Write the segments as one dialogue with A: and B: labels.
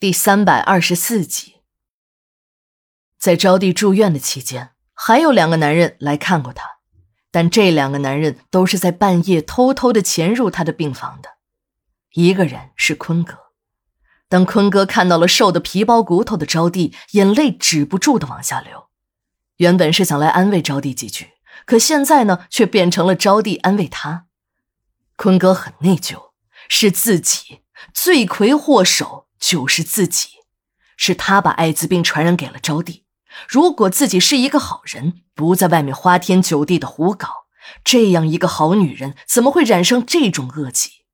A: 第三百二十四集，在招娣住院的期间，还有两个男人来看过她，但这两个男人都是在半夜偷偷的潜入她的病房的。一个人是坤哥，当坤哥看到了瘦的皮包骨头的招娣，眼泪止不住的往下流。原本是想来安慰招娣几句，可现在呢，却变成了招娣安慰他。坤哥很内疚，是自己罪魁祸首。就是自己，是他把艾滋病传染给了招娣。如果自己是一个好人，不在外面花天酒地的胡搞，这样一个好女人怎么会染上这种恶疾？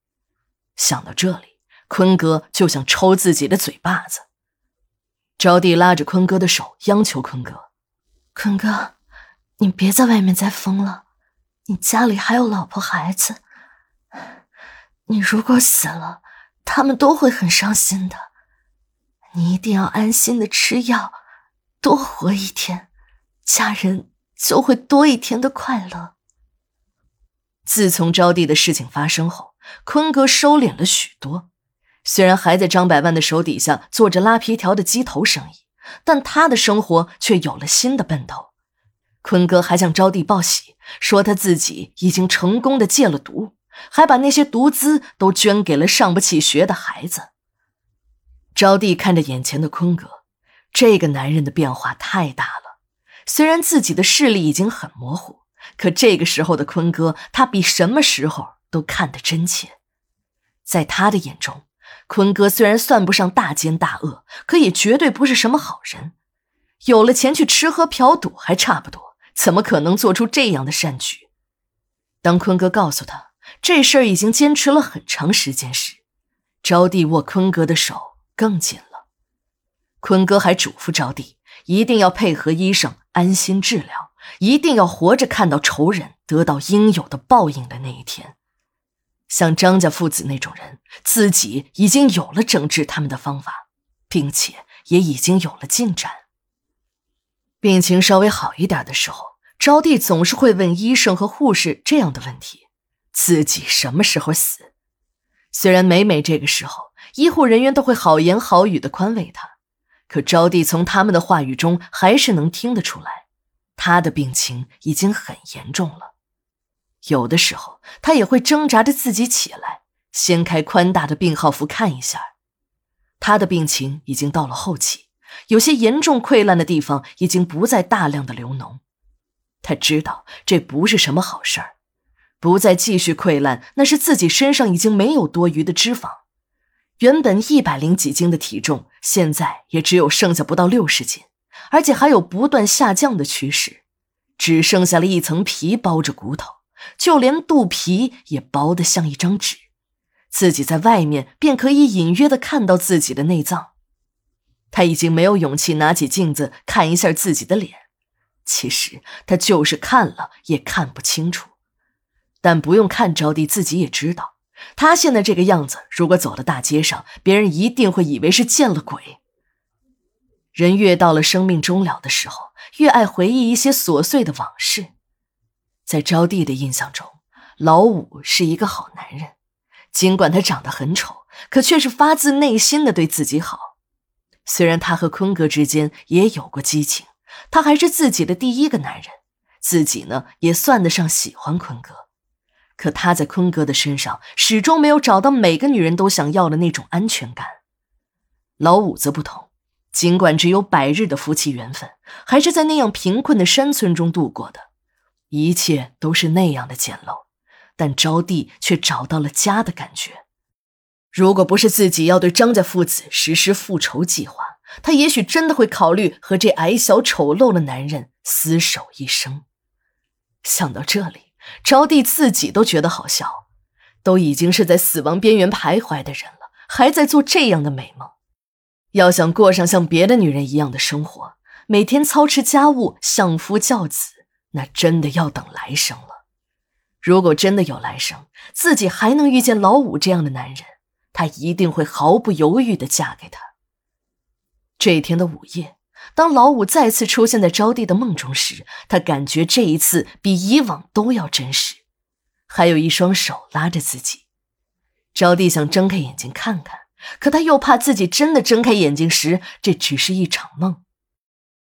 A: 想到这里，坤哥就想抽自己的嘴巴子。招娣拉着坤哥的手，央求坤哥：“
B: 坤哥，你别在外面再疯了，你家里还有老婆孩子，你如果死了……”他们都会很伤心的，你一定要安心的吃药，多活一天，家人就会多一天的快乐。
A: 自从招娣的事情发生后，坤哥收敛了许多，虽然还在张百万的手底下做着拉皮条的鸡头生意，但他的生活却有了新的奔头。坤哥还向招娣报喜，说他自己已经成功的戒了毒。还把那些毒资都捐给了上不起学的孩子。招娣看着眼前的坤哥，这个男人的变化太大了。虽然自己的视力已经很模糊，可这个时候的坤哥，他比什么时候都看得真切。在他的眼中，坤哥虽然算不上大奸大恶，可也绝对不是什么好人。有了钱去吃喝嫖赌还差不多，怎么可能做出这样的善举？当坤哥告诉他。这事儿已经坚持了很长时间时，招娣握坤哥的手更紧了。坤哥还嘱咐招娣，一定要配合医生安心治疗，一定要活着看到仇人得到应有的报应的那一天。像张家父子那种人，自己已经有了整治他们的方法，并且也已经有了进展。病情稍微好一点的时候，招娣总是会问医生和护士这样的问题。自己什么时候死？虽然每每这个时候，医护人员都会好言好语的宽慰他，可招娣从他们的话语中还是能听得出来，他的病情已经很严重了。有的时候，他也会挣扎着自己起来，掀开宽大的病号服看一下。他的病情已经到了后期，有些严重溃烂的地方已经不再大量的流脓。他知道这不是什么好事儿。不再继续溃烂，那是自己身上已经没有多余的脂肪。原本一百零几斤的体重，现在也只有剩下不到六十斤，而且还有不断下降的趋势，只剩下了一层皮包着骨头，就连肚皮也薄得像一张纸。自己在外面便可以隐约的看到自己的内脏。他已经没有勇气拿起镜子看一下自己的脸，其实他就是看了也看不清楚。但不用看招娣，自己也知道，他现在这个样子，如果走到大街上，别人一定会以为是见了鬼。人越到了生命终了的时候，越爱回忆一些琐碎的往事。在招娣的印象中，老五是一个好男人，尽管他长得很丑，可却是发自内心的对自己好。虽然他和坤哥之间也有过激情，他还是自己的第一个男人，自己呢也算得上喜欢坤哥。可他在坤哥的身上始终没有找到每个女人都想要的那种安全感。老五则不同，尽管只有百日的夫妻缘分，还是在那样贫困的山村中度过的，一切都是那样的简陋，但招娣却找到了家的感觉。如果不是自己要对张家父子实施复仇计划，他也许真的会考虑和这矮小丑陋的男人厮守一生。想到这里。招娣自己都觉得好笑，都已经是在死亡边缘徘徊的人了，还在做这样的美梦。要想过上像别的女人一样的生活，每天操持家务、相夫教子，那真的要等来生了。如果真的有来生，自己还能遇见老五这样的男人，她一定会毫不犹豫的嫁给他。这一天的午夜。当老五再次出现在招娣的梦中时，他感觉这一次比以往都要真实，还有一双手拉着自己。招娣想睁开眼睛看看，可他又怕自己真的睁开眼睛时，这只是一场梦。